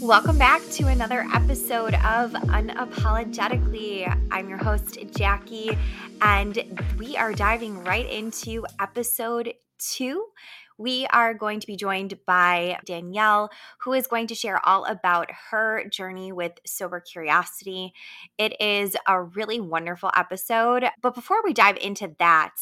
Welcome back to another episode of Unapologetically. I'm your host, Jackie, and we are diving right into episode two we are going to be joined by Danielle, who is going to share all about her journey with sober curiosity. It is a really wonderful episode. But before we dive into that,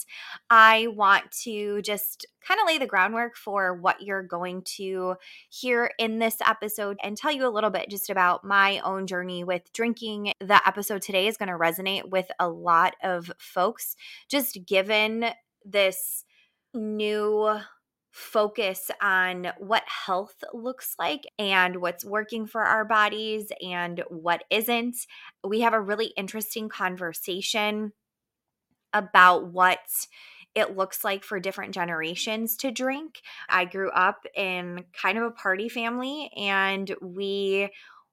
I want to just kind of lay the groundwork for what you're going to hear in this episode and tell you a little bit just about my own journey with drinking. The episode today is going to resonate with a lot of folks, just given this new focus on what health looks like and what's working for our bodies and what isn't. We have a really interesting conversation about what it looks like for different generations to drink. I grew up in kind of a party family and we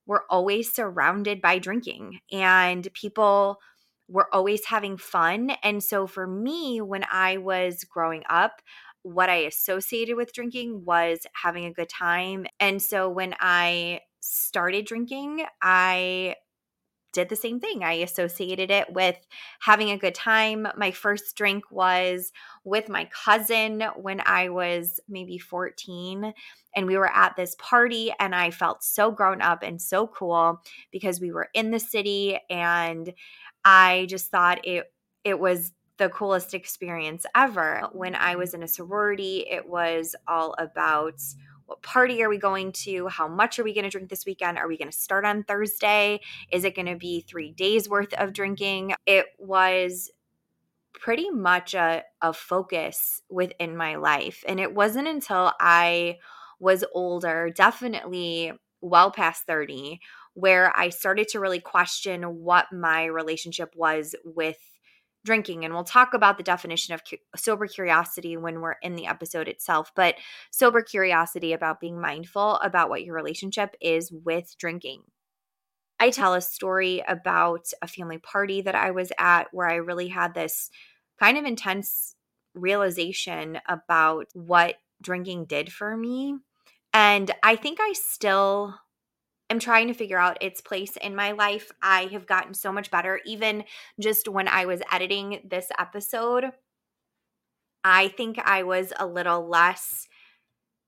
were always surrounded by drinking and people were always having fun. And so for me, when I was growing up, what I associated with drinking was having a good time. And so when I started drinking, I did the same thing. I associated it with having a good time. My first drink was with my cousin when I was maybe 14. And we were at this party, and I felt so grown up and so cool because we were in the city. And I just thought it it was the coolest experience ever. When I mm-hmm. was in a sorority, it was all about what party are we going to? How much are we going to drink this weekend? Are we going to start on Thursday? Is it going to be three days worth of drinking? It was pretty much a, a focus within my life. And it wasn't until I was older, definitely well past 30, where I started to really question what my relationship was with drinking and we'll talk about the definition of cu- sober curiosity when we're in the episode itself but sober curiosity about being mindful about what your relationship is with drinking. I tell a story about a family party that i was at where i really had this kind of intense realization about what drinking did for me and i think i still am trying to figure out its place in my life. I have gotten so much better. Even just when I was editing this episode, I think I was a little less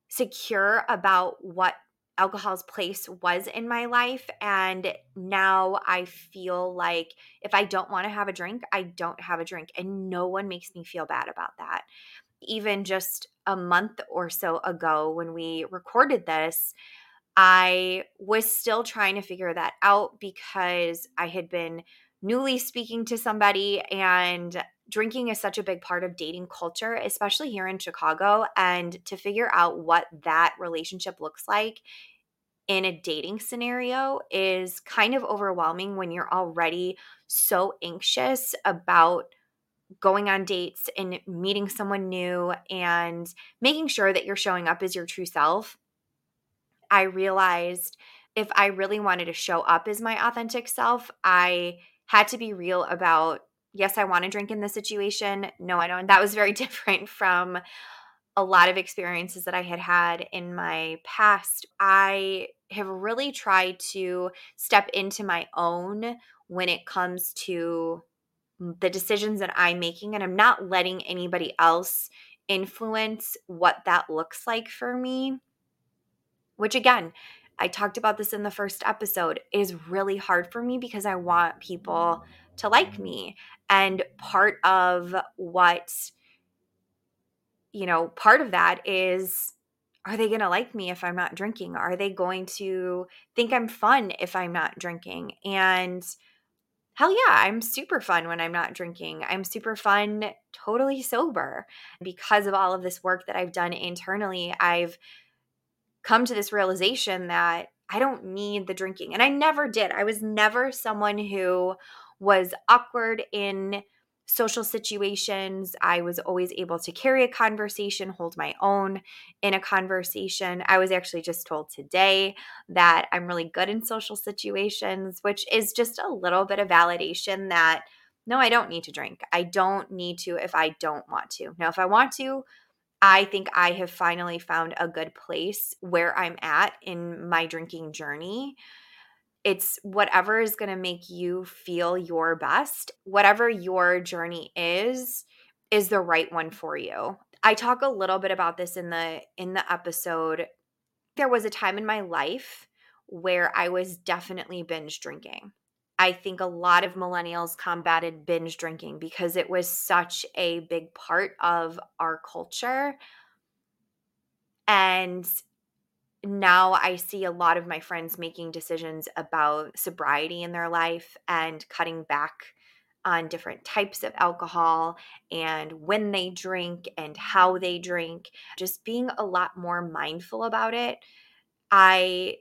secure about what alcohol's place was in my life. And now I feel like if I don't want to have a drink, I don't have a drink. And no one makes me feel bad about that. Even just a month or so ago when we recorded this, I was still trying to figure that out because I had been newly speaking to somebody and drinking is such a big part of dating culture, especially here in Chicago. And to figure out what that relationship looks like in a dating scenario is kind of overwhelming when you're already so anxious about going on dates and meeting someone new and making sure that you're showing up as your true self I realized if I really wanted to show up as my authentic self, I had to be real about yes, I want to drink in this situation. No, I don't. And That was very different from a lot of experiences that I had had in my past. I have really tried to step into my own when it comes to the decisions that I'm making, and I'm not letting anybody else influence what that looks like for me which again, I talked about this in the first episode, is really hard for me because I want people to like me. And part of what, you know, part of that is are they going to like me if I'm not drinking? Are they going to think I'm fun if I'm not drinking? And hell yeah, I'm super fun when I'm not drinking. I'm super fun totally sober. Because of all of this work that I've done internally, I've come to this realization that I don't need the drinking. And I never did. I was never someone who was awkward in social situations. I was always able to carry a conversation, hold my own in a conversation. I was actually just told today that I'm really good in social situations, which is just a little bit of validation that no, I don't need to drink. I don't need to if I don't want to. Now, if I want to, I think I have finally found a good place where I'm at in my drinking journey. It's whatever is going to make you feel your best. Whatever your journey is, is the right one for you. I talk a little bit about this in the in the episode. There was a time in my life where I was definitely binge drinking. I think a lot of millennials combated binge drinking because it was such a big part of our culture. And now I see a lot of my friends making decisions about sobriety in their life and cutting back on different types of alcohol and when they drink and how they drink, just being a lot more mindful about it. I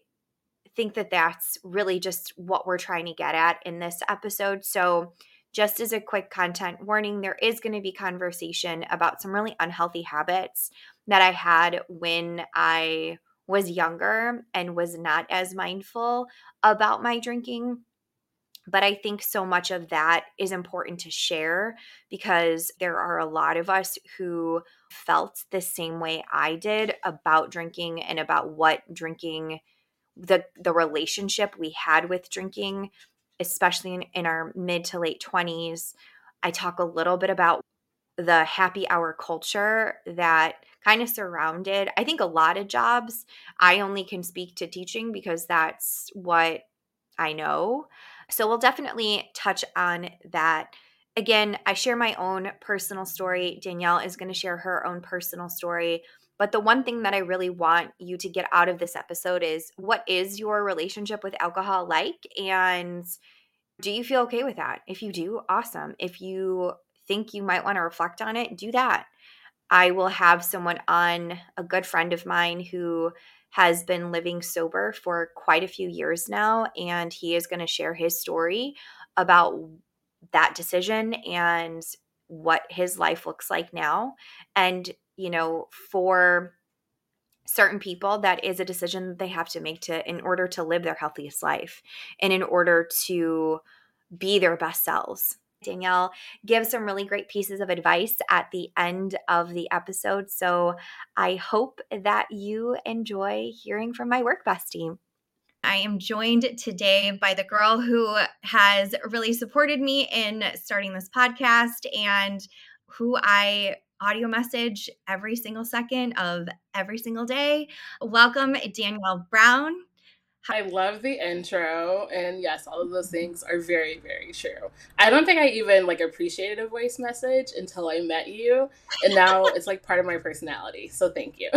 think that that's really just what we're trying to get at in this episode. So, just as a quick content warning, there is going to be conversation about some really unhealthy habits that I had when I was younger and was not as mindful about my drinking. But I think so much of that is important to share because there are a lot of us who felt the same way I did about drinking and about what drinking the the relationship we had with drinking especially in, in our mid to late 20s i talk a little bit about the happy hour culture that kind of surrounded i think a lot of jobs. I only can speak to teaching because that's what i know. So we'll definitely touch on that. Again i share my own personal story. Danielle is going to share her own personal story but the one thing that I really want you to get out of this episode is what is your relationship with alcohol like? And do you feel okay with that? If you do, awesome. If you think you might want to reflect on it, do that. I will have someone on, a good friend of mine who has been living sober for quite a few years now, and he is going to share his story about that decision and what his life looks like now. And you know, for certain people that is a decision that they have to make to in order to live their healthiest life and in order to be their best selves. Danielle gives some really great pieces of advice at the end of the episode. So I hope that you enjoy hearing from my work bestie. I am joined today by the girl who has really supported me in starting this podcast and who I audio message every single second of every single day. Welcome, Danielle Brown. I love the intro, and yes, all of those things are very, very true. I don't think I even like appreciated a voice message until I met you, and now it's like part of my personality. So thank you.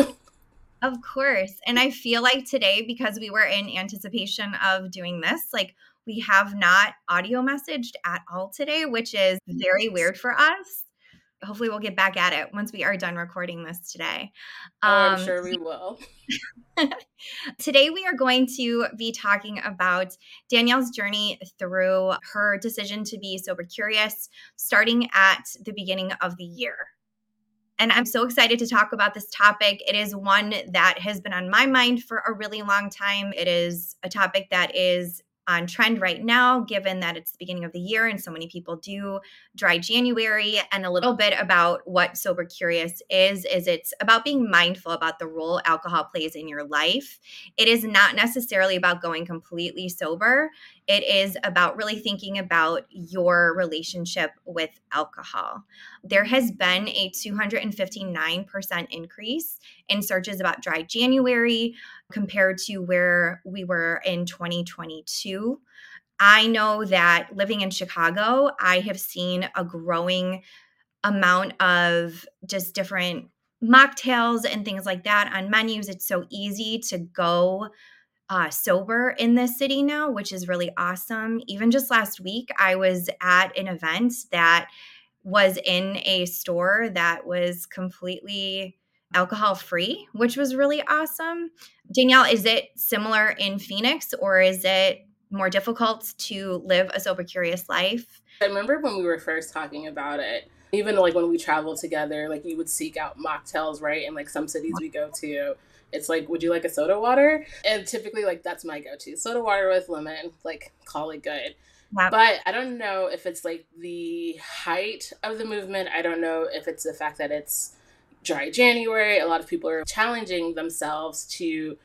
Of course, and I feel like today because we were in anticipation of doing this, like we have not audio messaged at all today, which is very weird for us hopefully we'll get back at it once we are done recording this today. Oh, I'm um, sure we will. today we are going to be talking about Danielle's journey through her decision to be sober curious starting at the beginning of the year. And I'm so excited to talk about this topic. It is one that has been on my mind for a really long time. It is a topic that is on trend right now, given that it's the beginning of the year and so many people do dry January. And a little bit about what Sober Curious is is it's about being mindful about the role alcohol plays in your life. It is not necessarily about going completely sober. It is about really thinking about your relationship with alcohol. There has been a 259% increase in searches about dry January compared to where we were in 2022. I know that living in Chicago, I have seen a growing amount of just different mocktails and things like that on menus. It's so easy to go uh, sober in this city now, which is really awesome. Even just last week, I was at an event that was in a store that was completely alcohol free, which was really awesome. Danielle, is it similar in Phoenix or is it more difficult to live a sober curious life? I remember when we were first talking about it, even like when we traveled together, like you would seek out mocktails, right? In like some cities we go to, it's like, would you like a soda water? And typically, like that's my go-to: soda water with lemon. Like, call it good. Wow. But I don't know if it's like the height of the movement. I don't know if it's the fact that it's dry January. A lot of people are challenging themselves to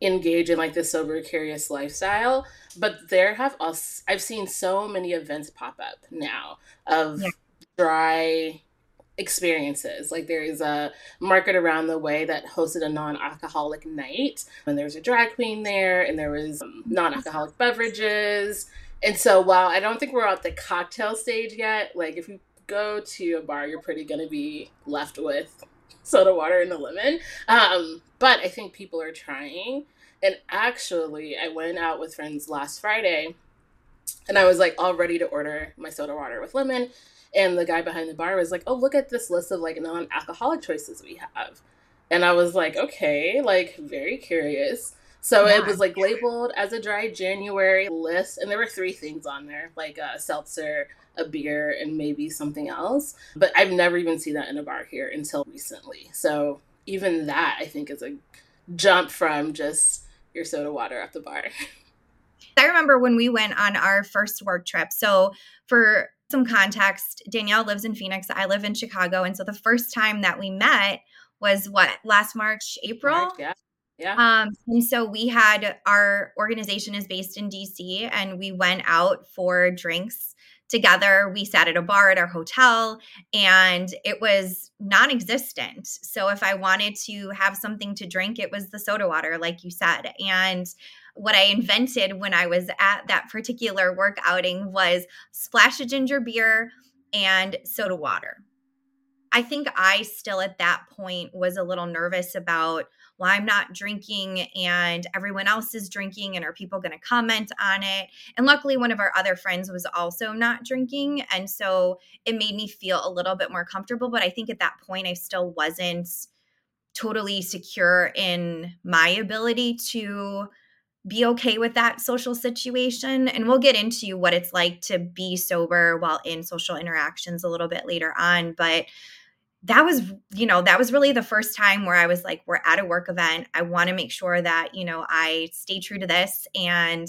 engage in like the sober curious lifestyle but there have us i've seen so many events pop up now of yeah. dry experiences like there is a market around the way that hosted a non-alcoholic night and there was a drag queen there and there was um, non-alcoholic beverages and so while i don't think we're at the cocktail stage yet like if you go to a bar you're pretty to be left with soda water and a lemon. Um, but I think people are trying. And actually, I went out with friends last Friday and I was like all ready to order my soda water with lemon. And the guy behind the bar was like, Oh, look at this list of like non alcoholic choices we have. And I was like, Okay, like very curious. So yeah. it was like labeled as a dry January list. And there were three things on there like a seltzer, a beer and maybe something else. But I've never even seen that in a bar here until recently. So even that I think is a jump from just your soda water at the bar. I remember when we went on our first work trip. So for some context, Danielle lives in Phoenix. I live in Chicago. And so the first time that we met was what last March, April? March, yeah. Yeah. Um, and so we had our organization is based in DC and we went out for drinks together. We sat at a bar at our hotel and it was non existent. So if I wanted to have something to drink, it was the soda water, like you said. And what I invented when I was at that particular work outing was splash of ginger beer and soda water. I think I still at that point was a little nervous about well, I'm not drinking and everyone else is drinking, and are people going to comment on it? And luckily, one of our other friends was also not drinking. And so it made me feel a little bit more comfortable. But I think at that point, I still wasn't totally secure in my ability to be okay with that social situation. And we'll get into what it's like to be sober while in social interactions a little bit later on. But that was you know that was really the first time where i was like we're at a work event i want to make sure that you know i stay true to this and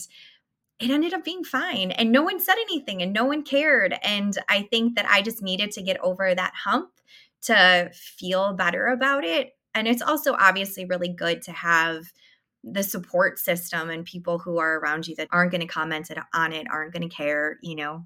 it ended up being fine and no one said anything and no one cared and i think that i just needed to get over that hump to feel better about it and it's also obviously really good to have the support system and people who are around you that aren't going to comment on it aren't going to care you know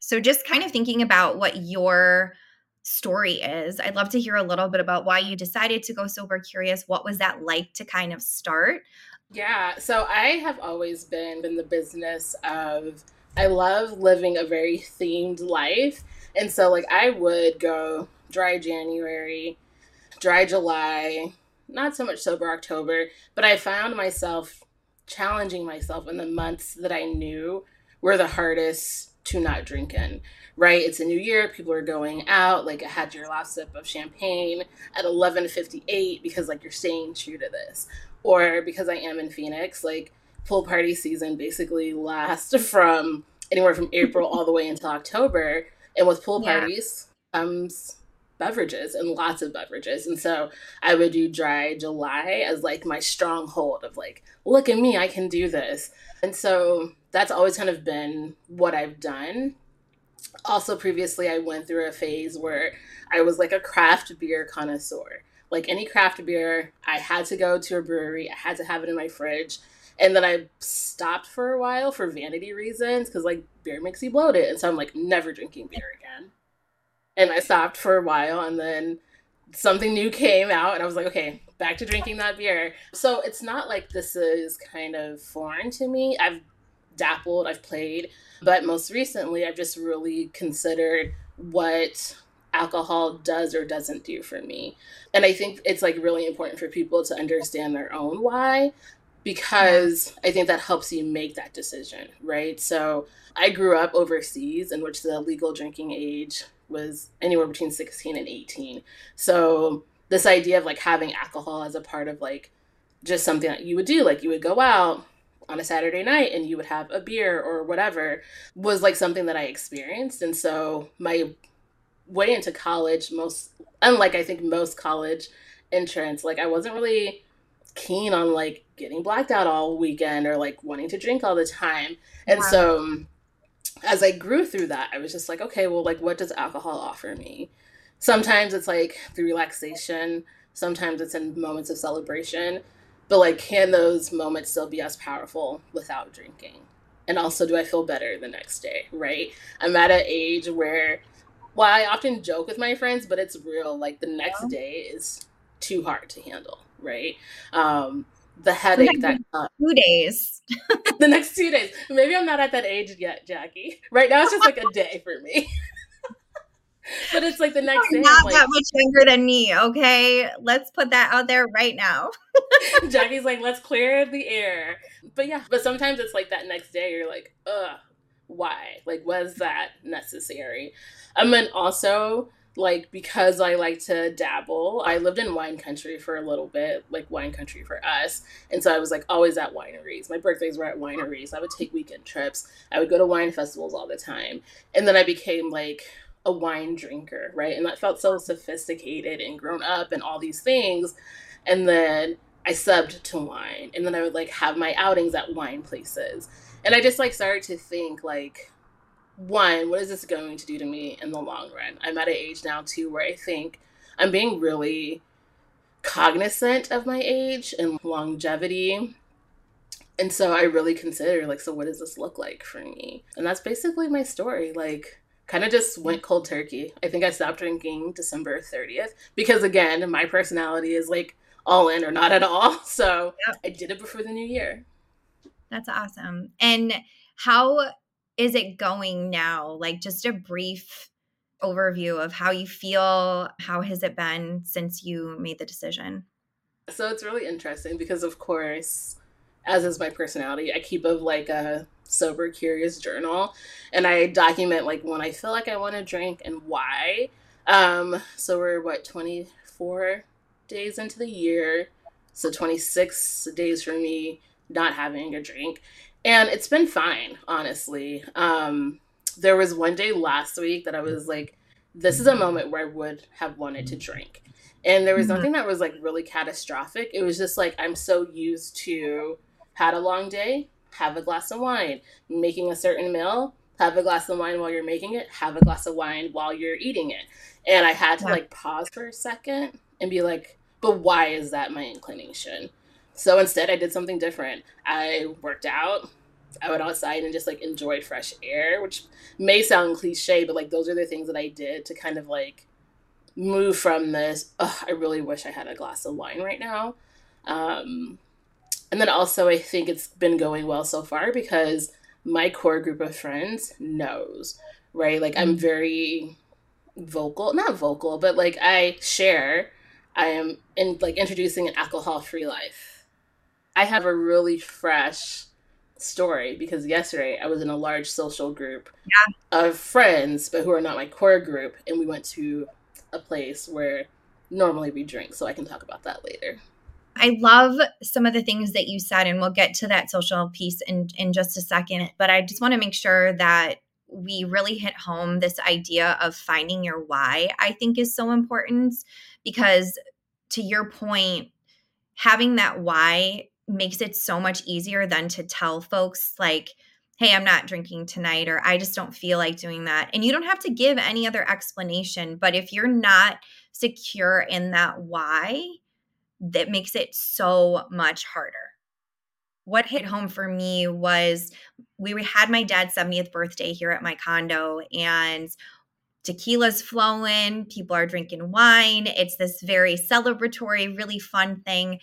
so just kind of thinking about what your story is. I'd love to hear a little bit about why you decided to go sober curious. What was that like to kind of start? Yeah, so I have always been in the business of I love living a very themed life. And so like I would go dry January, dry July, not so much sober October, but I found myself challenging myself in the months that I knew were the hardest to not drink in right? It's a new year, people are going out. Like I had your last sip of champagne at 11:58 because like you're staying true to this, or because I am in Phoenix, like pool party season basically lasts from anywhere from April all the way until October, and with pool parties yeah. comes beverages and lots of beverages. And so I would do dry July as like my stronghold of like, look at me, I can do this. And so that's always kind of been what I've done also previously I went through a phase where I was like a craft beer connoisseur. Like any craft beer, I had to go to a brewery, I had to have it in my fridge. And then I stopped for a while for vanity reasons because like beer makes you bloated. And so I'm like never drinking beer again. And I stopped for a while and then something new came out and I was like, okay, back to drinking that beer. So it's not like this is kind of foreign to me. I've dappled, I've played, but most recently, I've just really considered what alcohol does or doesn't do for me. And I think it's like really important for people to understand their own why because I think that helps you make that decision, right? So I grew up overseas in which the legal drinking age was anywhere between 16 and 18. So this idea of like having alcohol as a part of like just something that you would do, like you would go out, on a Saturday night and you would have a beer or whatever was like something that I experienced. And so my way into college, most unlike I think most college entrants, like I wasn't really keen on like getting blacked out all weekend or like wanting to drink all the time. And wow. so as I grew through that, I was just like, okay, well, like what does alcohol offer me? sometimes it's like through relaxation, sometimes it's in moments of celebration. But like, can those moments still be as powerful without drinking? And also, do I feel better the next day? Right? I'm at an age where, well, I often joke with my friends, but it's real. Like, the next day is too hard to handle. Right? Um, the headache that two days. the next two days. Maybe I'm not at that age yet, Jackie. Right now, it's just like a day for me. but it's like the next You're day. Not like, that much younger than me, okay? Let's put that out there right now. Jackie's like, let's clear the air. But yeah, but sometimes it's like that next day, you're like, ugh, why? Like, was that necessary? And then also, like, because I like to dabble, I lived in wine country for a little bit, like wine country for us. And so I was like always at wineries. My birthdays were at wineries. I would take weekend trips. I would go to wine festivals all the time. And then I became like, a wine drinker, right? And that felt so sophisticated and grown up and all these things. And then I subbed to wine. And then I would like have my outings at wine places. And I just like started to think like one, what is this going to do to me in the long run? I'm at an age now too where I think I'm being really cognizant of my age and longevity. And so I really consider like, so what does this look like for me? And that's basically my story. Like kind of just went mm. cold turkey. I think I stopped drinking December 30th because, again, my personality is like all in or not at all. So yep. I did it before the new year. That's awesome. And how is it going now? Like, just a brief overview of how you feel. How has it been since you made the decision? So it's really interesting because, of course, as is my personality, I keep of like a sober curious journal and i document like when i feel like i want to drink and why um so we're what 24 days into the year so 26 days for me not having a drink and it's been fine honestly um there was one day last week that i was like this is a moment where i would have wanted to drink and there was mm-hmm. nothing that was like really catastrophic it was just like i'm so used to had a long day have a glass of wine. Making a certain meal, have a glass of wine while you're making it, have a glass of wine while you're eating it. And I had to like pause for a second and be like, but why is that my inclination? So instead, I did something different. I worked out. I went outside and just like enjoyed fresh air, which may sound cliche, but like those are the things that I did to kind of like move from this. I really wish I had a glass of wine right now. Um, and then also, I think it's been going well so far because my core group of friends knows, right? Like, I'm mm-hmm. very vocal, not vocal, but like I share. I am in like introducing an alcohol free life. I have a really fresh story because yesterday I was in a large social group yeah. of friends, but who are not my core group, and we went to a place where normally we drink. So I can talk about that later. I love some of the things that you said, and we'll get to that social piece in, in just a second. But I just want to make sure that we really hit home this idea of finding your why, I think is so important because to your point, having that why makes it so much easier than to tell folks, like, hey, I'm not drinking tonight, or I just don't feel like doing that. And you don't have to give any other explanation. But if you're not secure in that why, that makes it so much harder. What hit home for me was we had my dad's 70th birthday here at my condo, and tequila's flowing, people are drinking wine. It's this very celebratory, really fun thing.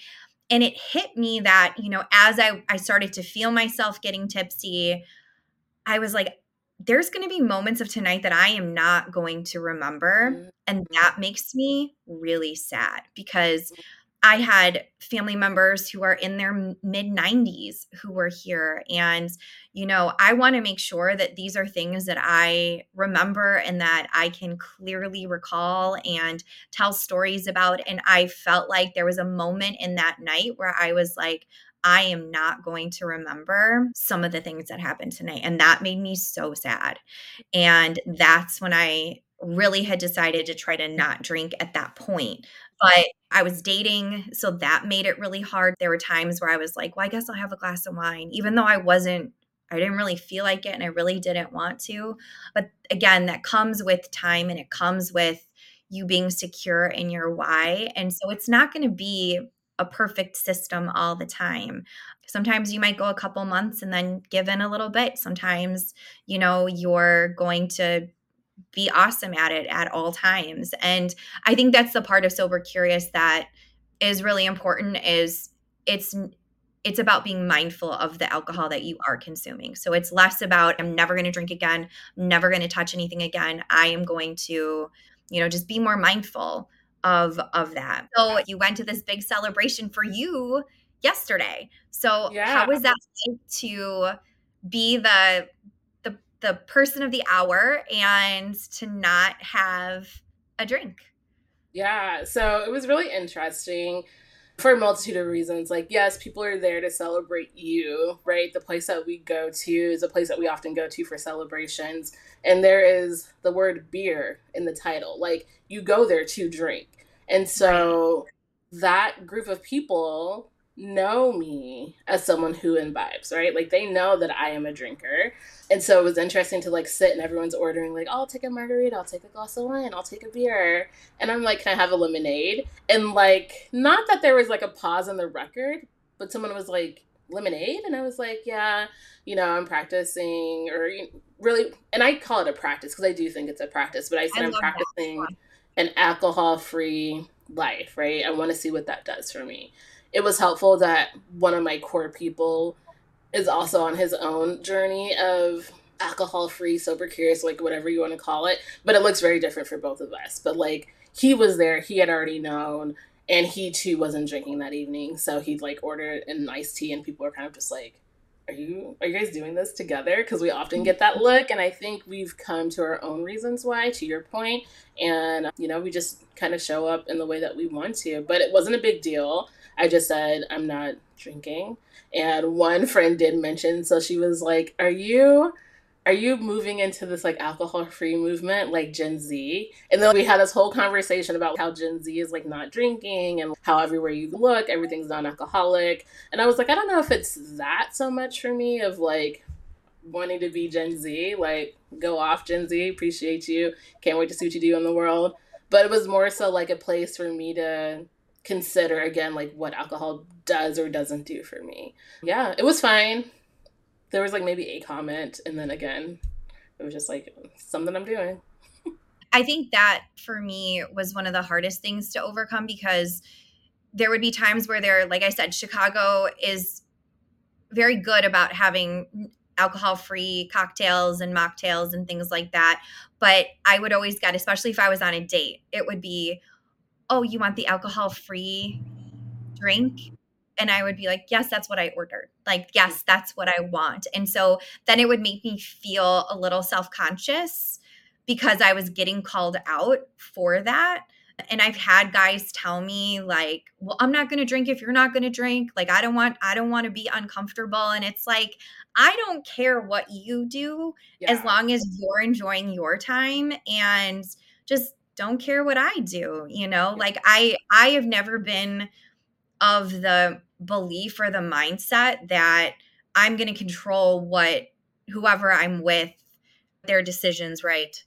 And it hit me that, you know, as I, I started to feel myself getting tipsy, I was like, there's going to be moments of tonight that I am not going to remember. Mm-hmm. And that makes me really sad because I had family members who are in their mid 90s who were here. And, you know, I want to make sure that these are things that I remember and that I can clearly recall and tell stories about. And I felt like there was a moment in that night where I was like, I am not going to remember some of the things that happened tonight. And that made me so sad. And that's when I really had decided to try to not drink at that point but I was dating, so that made it really hard. There were times where I was like, well, I guess I'll have a glass of wine, even though I wasn't, I didn't really feel like it and I really didn't want to. But again, that comes with time and it comes with, you being secure in your why. And so it's not going to be a perfect system all the time. Sometimes you might go a couple months and then give in a little bit. Sometimes, you know, you're going to be awesome at it at all times. And I think that's the part of sober curious that is really important is it's it's about being mindful of the alcohol that you are consuming. So it's less about I'm never going to drink again, I'm never going to touch anything again. I am going to, you know, just be more mindful of of that. So you went to this big celebration for you yesterday. So yeah. how was that like to be the the person of the hour and to not have a drink? Yeah, so it was really interesting for a multitude of reasons. Like, yes, people are there to celebrate you, right? The place that we go to is a place that we often go to for celebrations. And there is the word beer in the title. Like, you go there to drink. And so that group of people know me as someone who imbibes, right? Like they know that I am a drinker. And so it was interesting to like sit and everyone's ordering like, oh, I'll take a margarita, I'll take a glass of wine, I'll take a beer. And I'm like, can I have a lemonade? And like, not that there was like a pause in the record, but someone was like, lemonade? And I was like, yeah, you know, I'm practicing or you know, really, and I call it a practice because I do think it's a practice, but I said I am practicing an alcohol free life, right? I want to see what that does for me it was helpful that one of my core people is also on his own journey of alcohol free, sober curious, like whatever you want to call it. But it looks very different for both of us. But like he was there, he had already known, and he too wasn't drinking that evening. So he'd like ordered an iced tea, and people were kind of just like, are you are you guys doing this together because we often get that look and i think we've come to our own reasons why to your point and you know we just kind of show up in the way that we want to but it wasn't a big deal I just said, I'm not drinking. And one friend did mention, so she was like, Are you are you moving into this like alcohol free movement like Gen Z? And then we had this whole conversation about how Gen Z is like not drinking and how everywhere you look, everything's non alcoholic. And I was like, I don't know if it's that so much for me of like wanting to be Gen Z, like go off Gen Z, appreciate you, can't wait to see what you do in the world. But it was more so like a place for me to consider again like what alcohol does or doesn't do for me. Yeah, it was fine. There was like maybe a comment and then again it was just like something I'm doing. I think that for me was one of the hardest things to overcome because there would be times where there like I said Chicago is very good about having alcohol free cocktails and mocktails and things like that but I would always get especially if I was on a date it would be oh, you want the alcohol free drink? And I would be like, yes, that's what I ordered. Like, yes, mm-hmm. that's what I want. And so then it would make me feel a little self conscious because I was getting called out for that. And I've had guys tell me like, "Well, I'm not going to drink if you're not going to drink. Like I don't want I don't want to be uncomfortable." And it's like, I don't care what you do yeah. as long as you're enjoying your time and just don't care what I do, you know? Like I I have never been of the belief or the mindset that I'm going to control what whoever I'm with their decisions, right?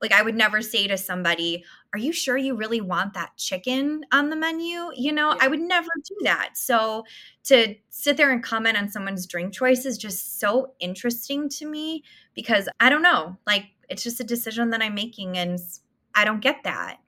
Like I would never say to somebody, "Are you sure you really want that chicken on the menu?" You know, yeah. I would never do that. So to sit there and comment on someone's drink choice is just so interesting to me because I don't know, like it's just a decision that I'm making and I don't get that.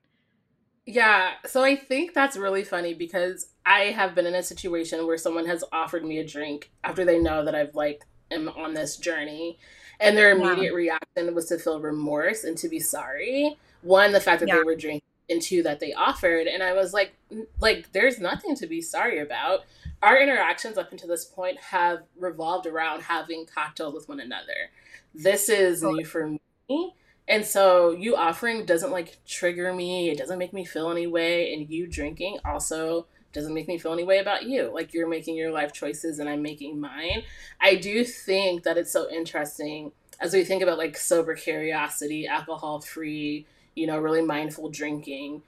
Yeah, so I think that's really funny because I have been in a situation where someone has offered me a drink after they know that I've like am on this journey and their immediate yeah. reaction was to feel remorse and to be sorry. One, the fact that yeah. they were drinking and two that they offered and I was like like there's nothing to be sorry about. Our interactions up until this point have revolved around having cocktails with one another. This is new for me and so you offering doesn't like trigger me. It doesn't make me feel any way. And you drinking also doesn't make me feel any way about you. Like you're making your life choices and I'm making mine. I do think that it's so interesting as we think about like sober curiosity, alcohol free, you know, really mindful drinking.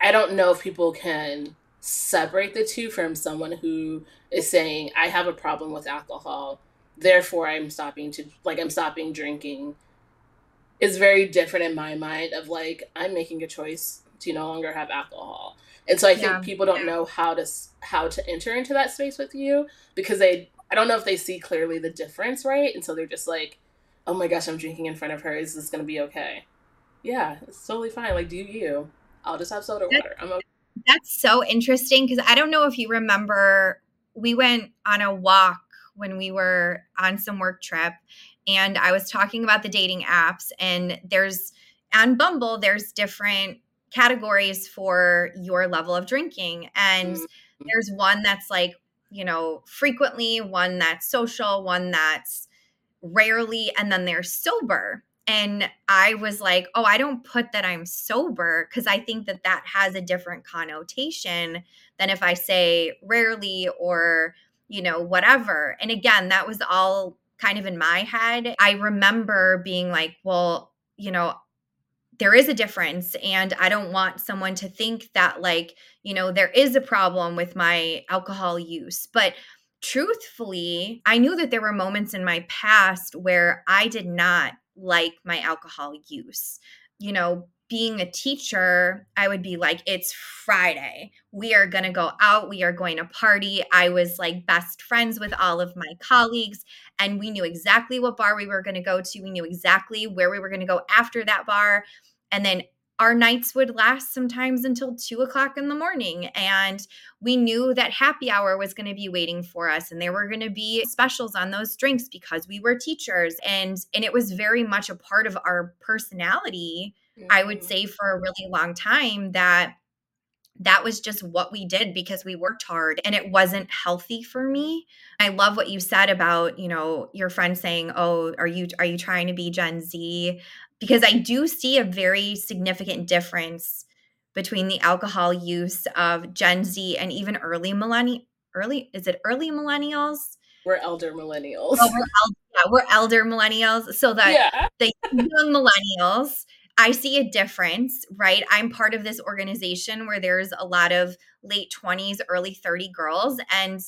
I don't know if people can separate the two from someone who is saying, I have a problem with alcohol, therefore I'm stopping to like I'm stopping drinking is very different in my mind of like I'm making a choice to no longer have alcohol. And so I think yeah. people don't know how to how to enter into that space with you because they I don't know if they see clearly the difference, right? And so they're just like, "Oh my gosh, I'm drinking in front of her. Is this going to be okay?" Yeah, it's totally fine. Like, do you? I'll just have soda water. I'm okay. That's so interesting because I don't know if you remember we went on a walk when we were on some work trip and I was talking about the dating apps and there's on Bumble there's different categories for your level of drinking. And mm-hmm. there's one that's like, you know, frequently, one that's social, one that's rarely, and then there's sober. And I was like, oh, I don't put that I'm sober because I think that that has a different connotation than if I say rarely or, you know, whatever. And again, that was all kind of in my head. I remember being like, well, you know, there is a difference and i don't want someone to think that like you know there is a problem with my alcohol use but truthfully i knew that there were moments in my past where i did not like my alcohol use you know being a teacher, I would be like, it's Friday. We are going to go out. We are going to party. I was like best friends with all of my colleagues, and we knew exactly what bar we were going to go to. We knew exactly where we were going to go after that bar. And then our nights would last sometimes until two o'clock in the morning. And we knew that happy hour was going to be waiting for us and there were going to be specials on those drinks because we were teachers. And and it was very much a part of our personality, mm-hmm. I would mm-hmm. say for a really long time that that was just what we did because we worked hard and it wasn't healthy for me. I love what you said about, you know, your friend saying, "Oh, are you are you trying to be Gen Z?" because I do see a very significant difference between the alcohol use of Gen Z and even early millennial early is it early millennials? We're elder millennials. Oh, we're el- yeah, we're elder millennials. So that yeah. the young millennials, I see a difference, right? I'm part of this organization where there's a lot of late 20s, early 30 girls, and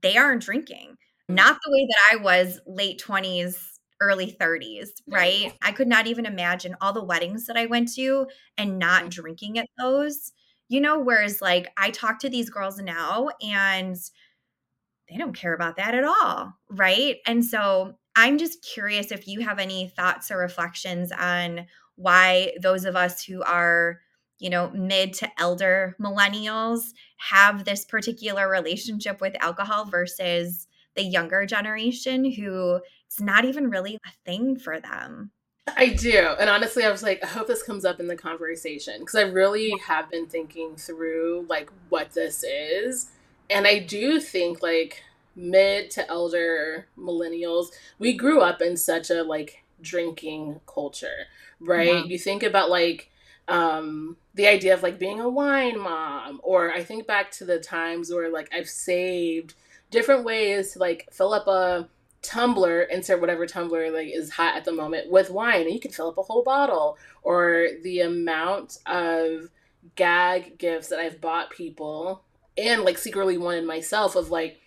they aren't drinking. Mm. Not the way that I was late 20s early 30s, right? I could not even imagine all the weddings that I went to and not mm. drinking at those. You know, whereas like I talk to these girls now and they don't care about that at all, right? And so I'm just curious if you have any thoughts or reflections on why those of us who are you know, mid to elder millennials have this particular relationship with alcohol versus the younger generation who it's not even really a thing for them. I do. And honestly, I was like, I hope this comes up in the conversation because I really have been thinking through like what this is. And I do think like mid to elder millennials, we grew up in such a like drinking culture, right? Yeah. You think about like um the idea of like being a wine mom or I think back to the times where like I've saved different ways to like fill up a tumbler, insert whatever tumbler like is hot at the moment with wine, and you can fill up a whole bottle. Or the amount of gag gifts that I've bought people and like secretly wanted myself of like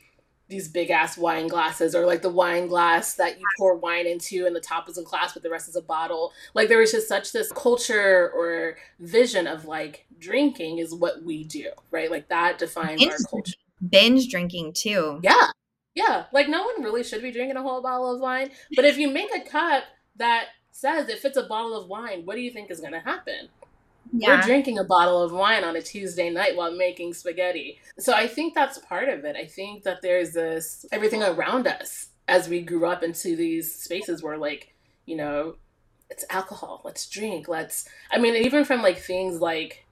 these big ass wine glasses or like the wine glass that you pour wine into and the top is a glass but the rest is a bottle. Like there was just such this culture or vision of like drinking is what we do right? Like that defines binge, our culture. Binge drinking too. Yeah. Yeah, like no one really should be drinking a whole bottle of wine. But if you make a cup that says it fits a bottle of wine, what do you think is going to happen? Yeah. We're drinking a bottle of wine on a Tuesday night while making spaghetti. So I think that's part of it. I think that there's this everything around us as we grew up into these spaces where, like, you know, it's alcohol, let's drink, let's. I mean, even from like things like,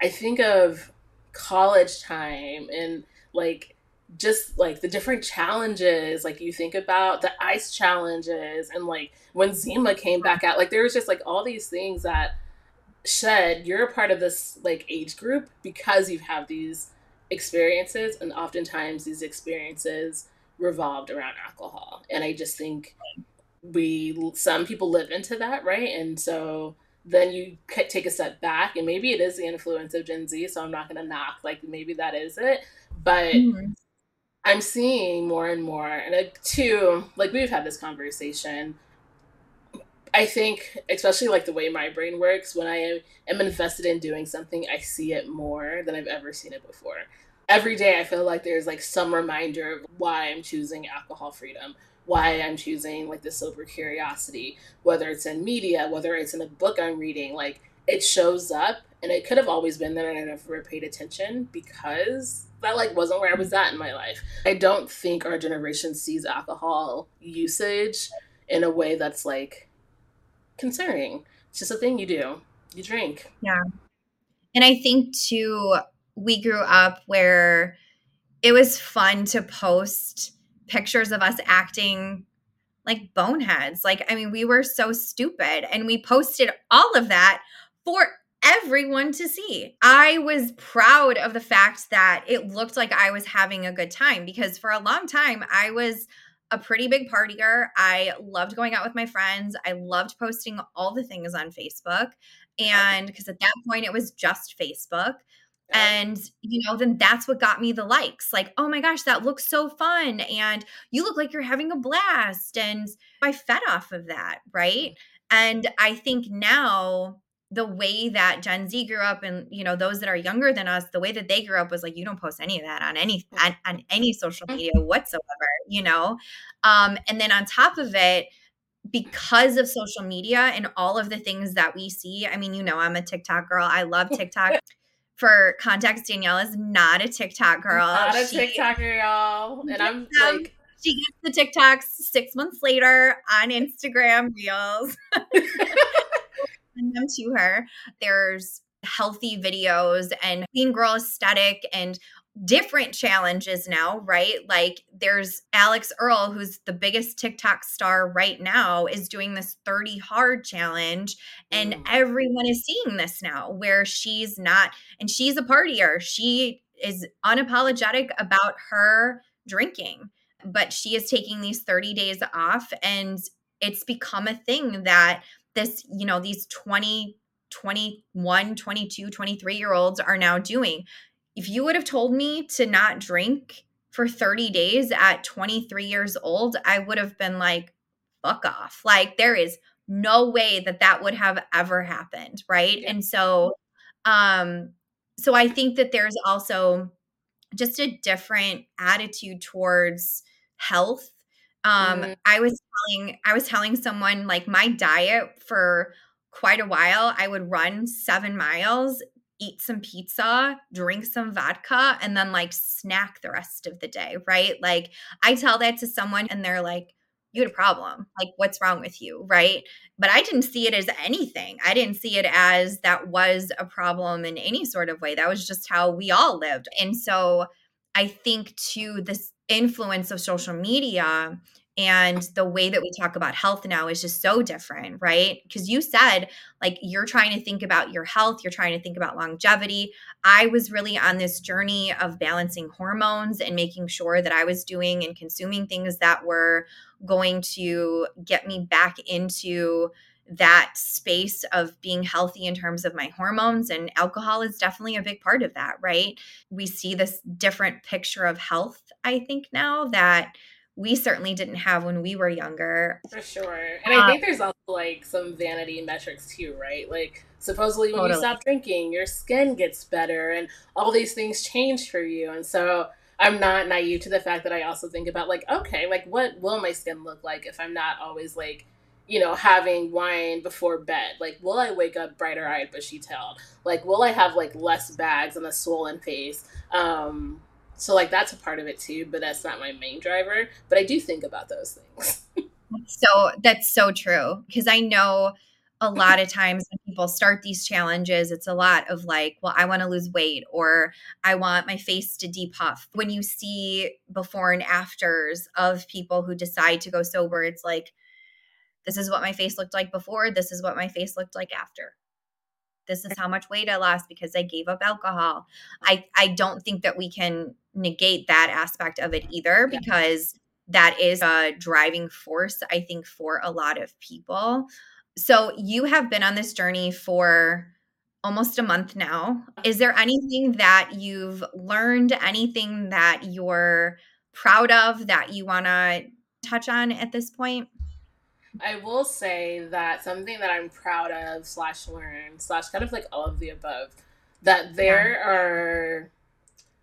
I think of college time and like just like the different challenges like you think about the ice challenges and like when zima came back out like there was just like all these things that shed you're a part of this like age group because you have these experiences and oftentimes these experiences revolved around alcohol and i just think we some people live into that right and so then you take a step back and maybe it is the influence of gen z so i'm not going to knock like maybe that is it but mm-hmm. I'm seeing more and more, and like, two, like we've had this conversation. I think, especially like the way my brain works, when I am, am invested in doing something, I see it more than I've ever seen it before. Every day, I feel like there's like some reminder of why I'm choosing alcohol freedom, why I'm choosing like the sober curiosity, whether it's in media, whether it's in a book I'm reading, like it shows up and it could have always been there and I never paid attention because that like wasn't where I was at in my life. I don't think our generation sees alcohol usage in a way that's like concerning. It's just a thing you do. You drink. Yeah. And I think too, we grew up where it was fun to post pictures of us acting like boneheads. Like, I mean, we were so stupid and we posted all of that for everyone to see. I was proud of the fact that it looked like I was having a good time because for a long time I was a pretty big partier. I loved going out with my friends. I loved posting all the things on Facebook. And because at that point it was just Facebook. And, you know, then that's what got me the likes. Like, oh my gosh, that looks so fun. And you look like you're having a blast. And I fed off of that. Right. Mm. And I think now the way that Gen Z grew up and you know those that are younger than us the way that they grew up was like you don't post any of that on any on, on any social mm. media whatsoever you know? Um and then on top of it because of social media and all of the things that we see i mean you know I'm a TikTok girl I love TikTok. For context Danielle is not a TikTok girl. not a she, TikTok girl and I'm like she gets the TikToks six months later on Instagram reels send them to her. There's healthy videos and clean girl aesthetic and different challenges now, right? Like there's Alix Earle, who's the biggest TikTok star right now, is doing this 30 hard challenge. And mm. everyone is seeing this now where she's not, and she's a partier. She is unapologetic about her drinking, but she is taking these 30 days off. And it's become a thing that this, you know, these 20, 21, 22, 23 year olds are now doing. If you would have told me to not drink for 30 days at 23 years old, I would have been like, fuck off. Like, there is no way that that would have ever happened. Right. Yeah. And so, um, so I think that there's also just a different attitude towards health um, mm. I was telling I was telling someone like my diet for quite a while, I would run seven miles, eat some pizza, drink some vodka, and then like snack the rest of the day, right? Like I tell that to someone and they're like, you had a problem. Like, what's wrong with you? Right. But I didn't see it as anything. I didn't see it as that was a problem in any sort of way. That was just how we all lived. And so I think to this influence of social media and the way that we talk about health now is just so different, right? Because you said, like, you're trying to think about your health, you're trying to think about longevity. I was really on this journey of balancing hormones and making sure that I was doing and consuming things that were going to get me back into that space of being healthy in terms of my hormones and alcohol is definitely a big part of that right? We see this different picture of health i think now that we certainly didn't have when we were younger. For sure. And i uh, think there's also like some vanity metrics too right? Like supposedly when totally. you stop drinking your skin gets better and all these things change for you. And so i'm not naive to the fact that i also think about like okay like what will my skin look like if i'm not always like you know, having wine before bed? Like, will I wake up brighter eyed, bushy tailed? Like, will I have like less bags and a swollen face? Um, so like that's a part of it too, but that's not my main driver. But I do think about those things. so that's so true because I know a lot of times when people start these challenges, it's a lot of like, well, I want to lose weight or I want my face to depuff. When you see before and afters of people who decide to go sober, it's like, this is what my face looked like before. This is what my face looked like after. This is how much weight I lost because I gave up alcohol. I, I don't think that we can negate that aspect of it either because that is a driving force, I think, for a lot of people. So you have been on this journey for almost a month now. Uh-huh. Is there anything that you've learned, anything that you're proud of that you want to touch on at this point? I will say that something that I'm proud of slash learn slash kind of like all of the above, that there yeah. are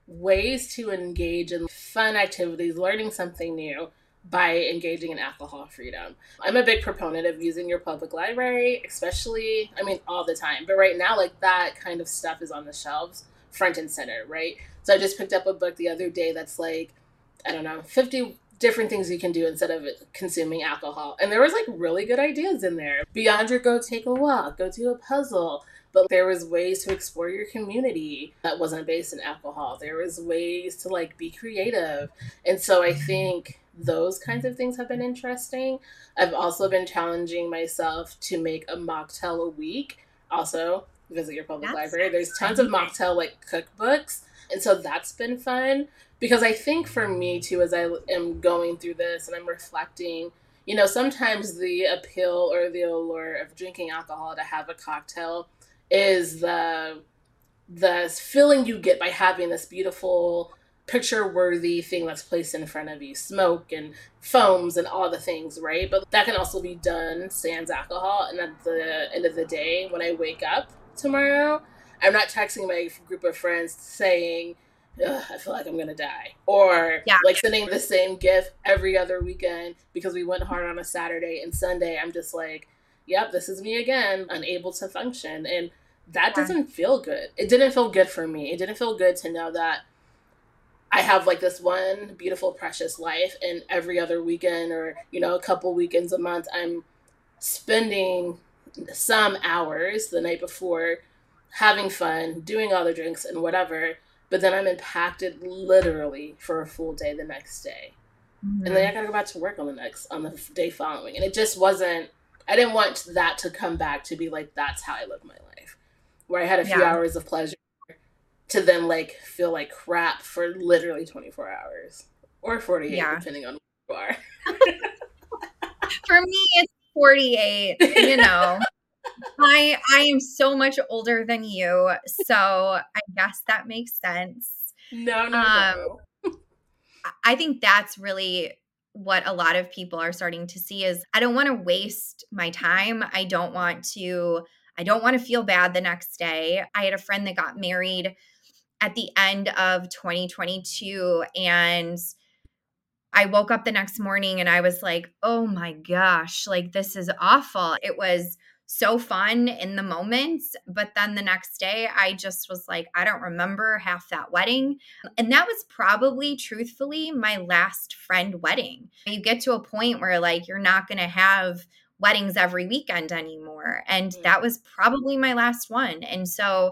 ways to engage in fun activities, learning something new by engaging in alcohol freedom. I'm a big proponent of using your public library, especially, I mean, all the time. But right now, like that kind of stuff is on the shelves front and center, right? So I just picked up a book the other day that's like, I don't know, 50 different things you can do instead of consuming alcohol. And there was like really good ideas in there. Beyond your go take a walk, go do a puzzle. But there was ways to explore your community that wasn't based in alcohol. There was ways to like be creative. And so I think those kinds of things have been interesting. I've also been challenging myself to make a mocktail a week. Also, visit your public that's library. There's tons of mocktail like cookbooks. And so that's been fun because I think for me too, as I am going through this and I'm reflecting, you know, sometimes the appeal or the allure of drinking alcohol to have a cocktail is the the feeling you get by having this beautiful picture worthy thing that's placed in front of you smoke and foams and all the things right? But that can also be done sans alcohol and at the end of the day when i wake up tomorrow i'm not texting my group of friends saying I feel like I'm gonna die. Or yeah. like sending the same gift every other weekend because we went hard on a Saturday and Sunday. I'm just like, yep, this is me again, unable to function. And that doesn't feel good. It didn't feel good for me. It didn't feel good to know that I have like this one beautiful, precious life, and every other weekend or, you know, a couple weekends a month, I'm spending some hours the night before having fun, doing all the drinks and whatever, but then I'm impacted literally for a full day the next day. Mm-hmm. And then I gotta go back to work on the next on the day following. And it just wasn't I didn't want that to come back to be like that's how I live my life. Where I had a few yeah. hours of pleasure to then like feel like crap for literally 24 hours or 48 yeah. depending on where you are for me it's 48 you know i i am so much older than you so i guess that makes sense no no um, no i think that's really what a lot of people are starting to see is i don't want to waste my time i don't want to I don't want to feel bad the next day. I had a friend that got married at the end of 2022 and I woke up the next morning and I was like, "Oh my gosh, like this is awful." It was so fun in the moment, but then the next day I just was like, I don't remember half that wedding. And that was probably truthfully my last friend wedding. You get to a point where like you're not going to have weddings every weekend anymore, and mm. that was probably my last one. And so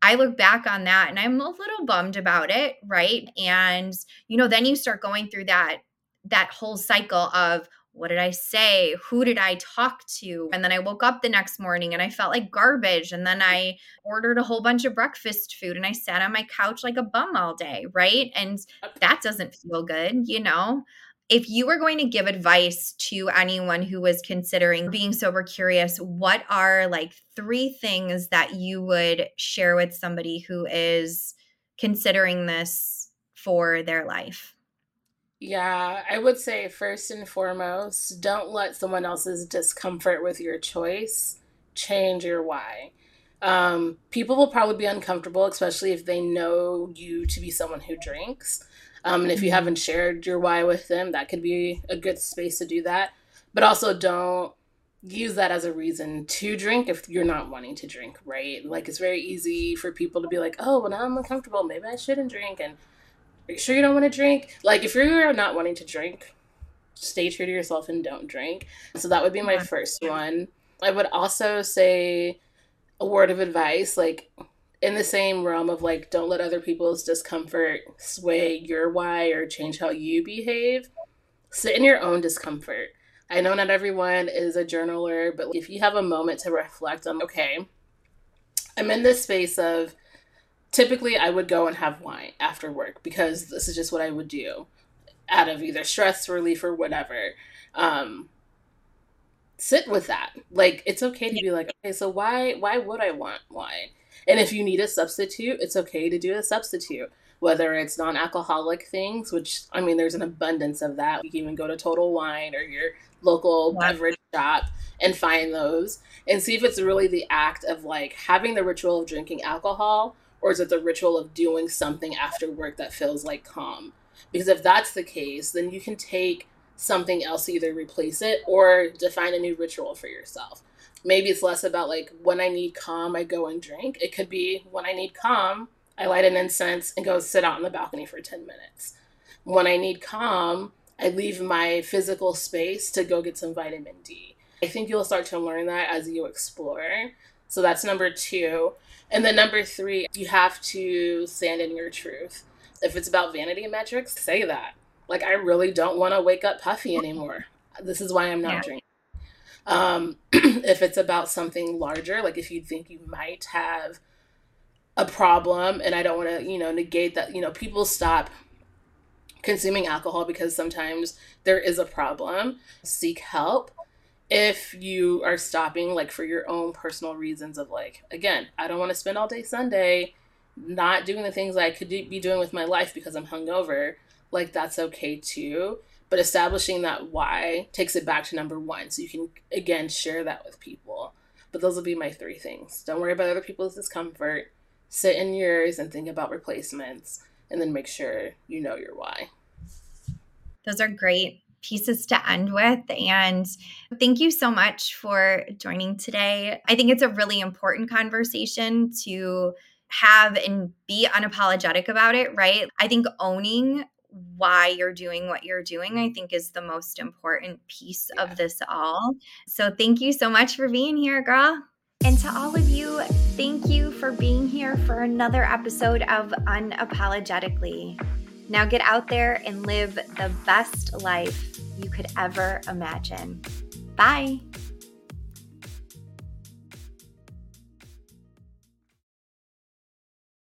I look back on that and I'm a little bummed about it, right? And you know, then you start going through that that whole cycle of what did I say? Who did I talk to? And then I woke up the next morning and I felt like garbage. And then I ordered a whole bunch of breakfast food and I sat on my couch like a bum all day, right? And that doesn't feel good, you know? if you were going to give advice to anyone who was considering being sober curious, what are like three things that you would share with somebody who is considering this for their life? Yeah, I would say first and foremost, don't let someone else's discomfort with your choice change your why. Um, people will probably be uncomfortable, especially if they know you to be someone who drinks. Um, and if you mm-hmm. haven't shared your why with them, that could be a good space to do that. But also don't use that as a reason to drink if you're not wanting to drink, right? Like it's very easy for people to be like, oh, well, now I'm uncomfortable. Maybe I shouldn't drink. And are you sure you don't want to drink? Like if you're not wanting to drink, stay true to yourself and don't drink. So that would be my first one. I would also say a word of advice like in the same realm of like don't let other people's discomfort sway your why or change how you behave sit in your own discomfort i know not everyone is a journaler but if you have a moment to reflect on okay i'm in this space of typically i would go and have wine after work because this is just what i would do out of either stress relief or whatever um sit with that like it's okay to be like okay so why why would i want wine and if you need a substitute, it's okay to do a substitute. whether it's non alcoholic things, which I mean, there's an abundance of that. You can even go to Total Wine or your local beverage shop and find those and see if it's really the act of like having the ritual of drinking alcohol or is it the ritual of doing something after work that feels like calm? Because if that's the case, then you can take something else to either replace it or define a new ritual for yourself. Maybe it's less about like when I need calm, I go and drink. It could be when I need calm, I light an incense and go sit out on the balcony for 10 minutes. When I need calm, I leave my physical space to go get some vitamin D. I think you'll start to learn that as you explore. So that's number two. And then number three, you have to stand in your truth. If it's about vanity metrics, say that. Like, I really don't want to wake up puffy anymore. This is why I'm not yeah. drinking. Um, if it's about something larger, like if you think you might have a problem, and I don't want to, you know, negate that, you know, people stop consuming alcohol because sometimes there is a problem. Seek help if you are stopping like for your own personal reasons of like again i don't want to spend all day sunday not doing the things i could be doing with my life because i'm hungover like that's okay too. But establishing that why takes it back to number one so you can again share that with people. But those will be my three things. Don't worry about other people's discomfort. Sit in yours and think about replacements and then make sure you know your why. Those are great pieces to end with. And thank you so much for joining today. I think it's a really important conversation to have and be unapologetic about it, right? I think owning why you're doing what you're doing, I think is the most important piece yeah. of this all. So thank you so much for being here, girl. And to all of you, thank you for being here for another episode of Unapologetically. Now get out there and live the best life you could ever imagine. Bye.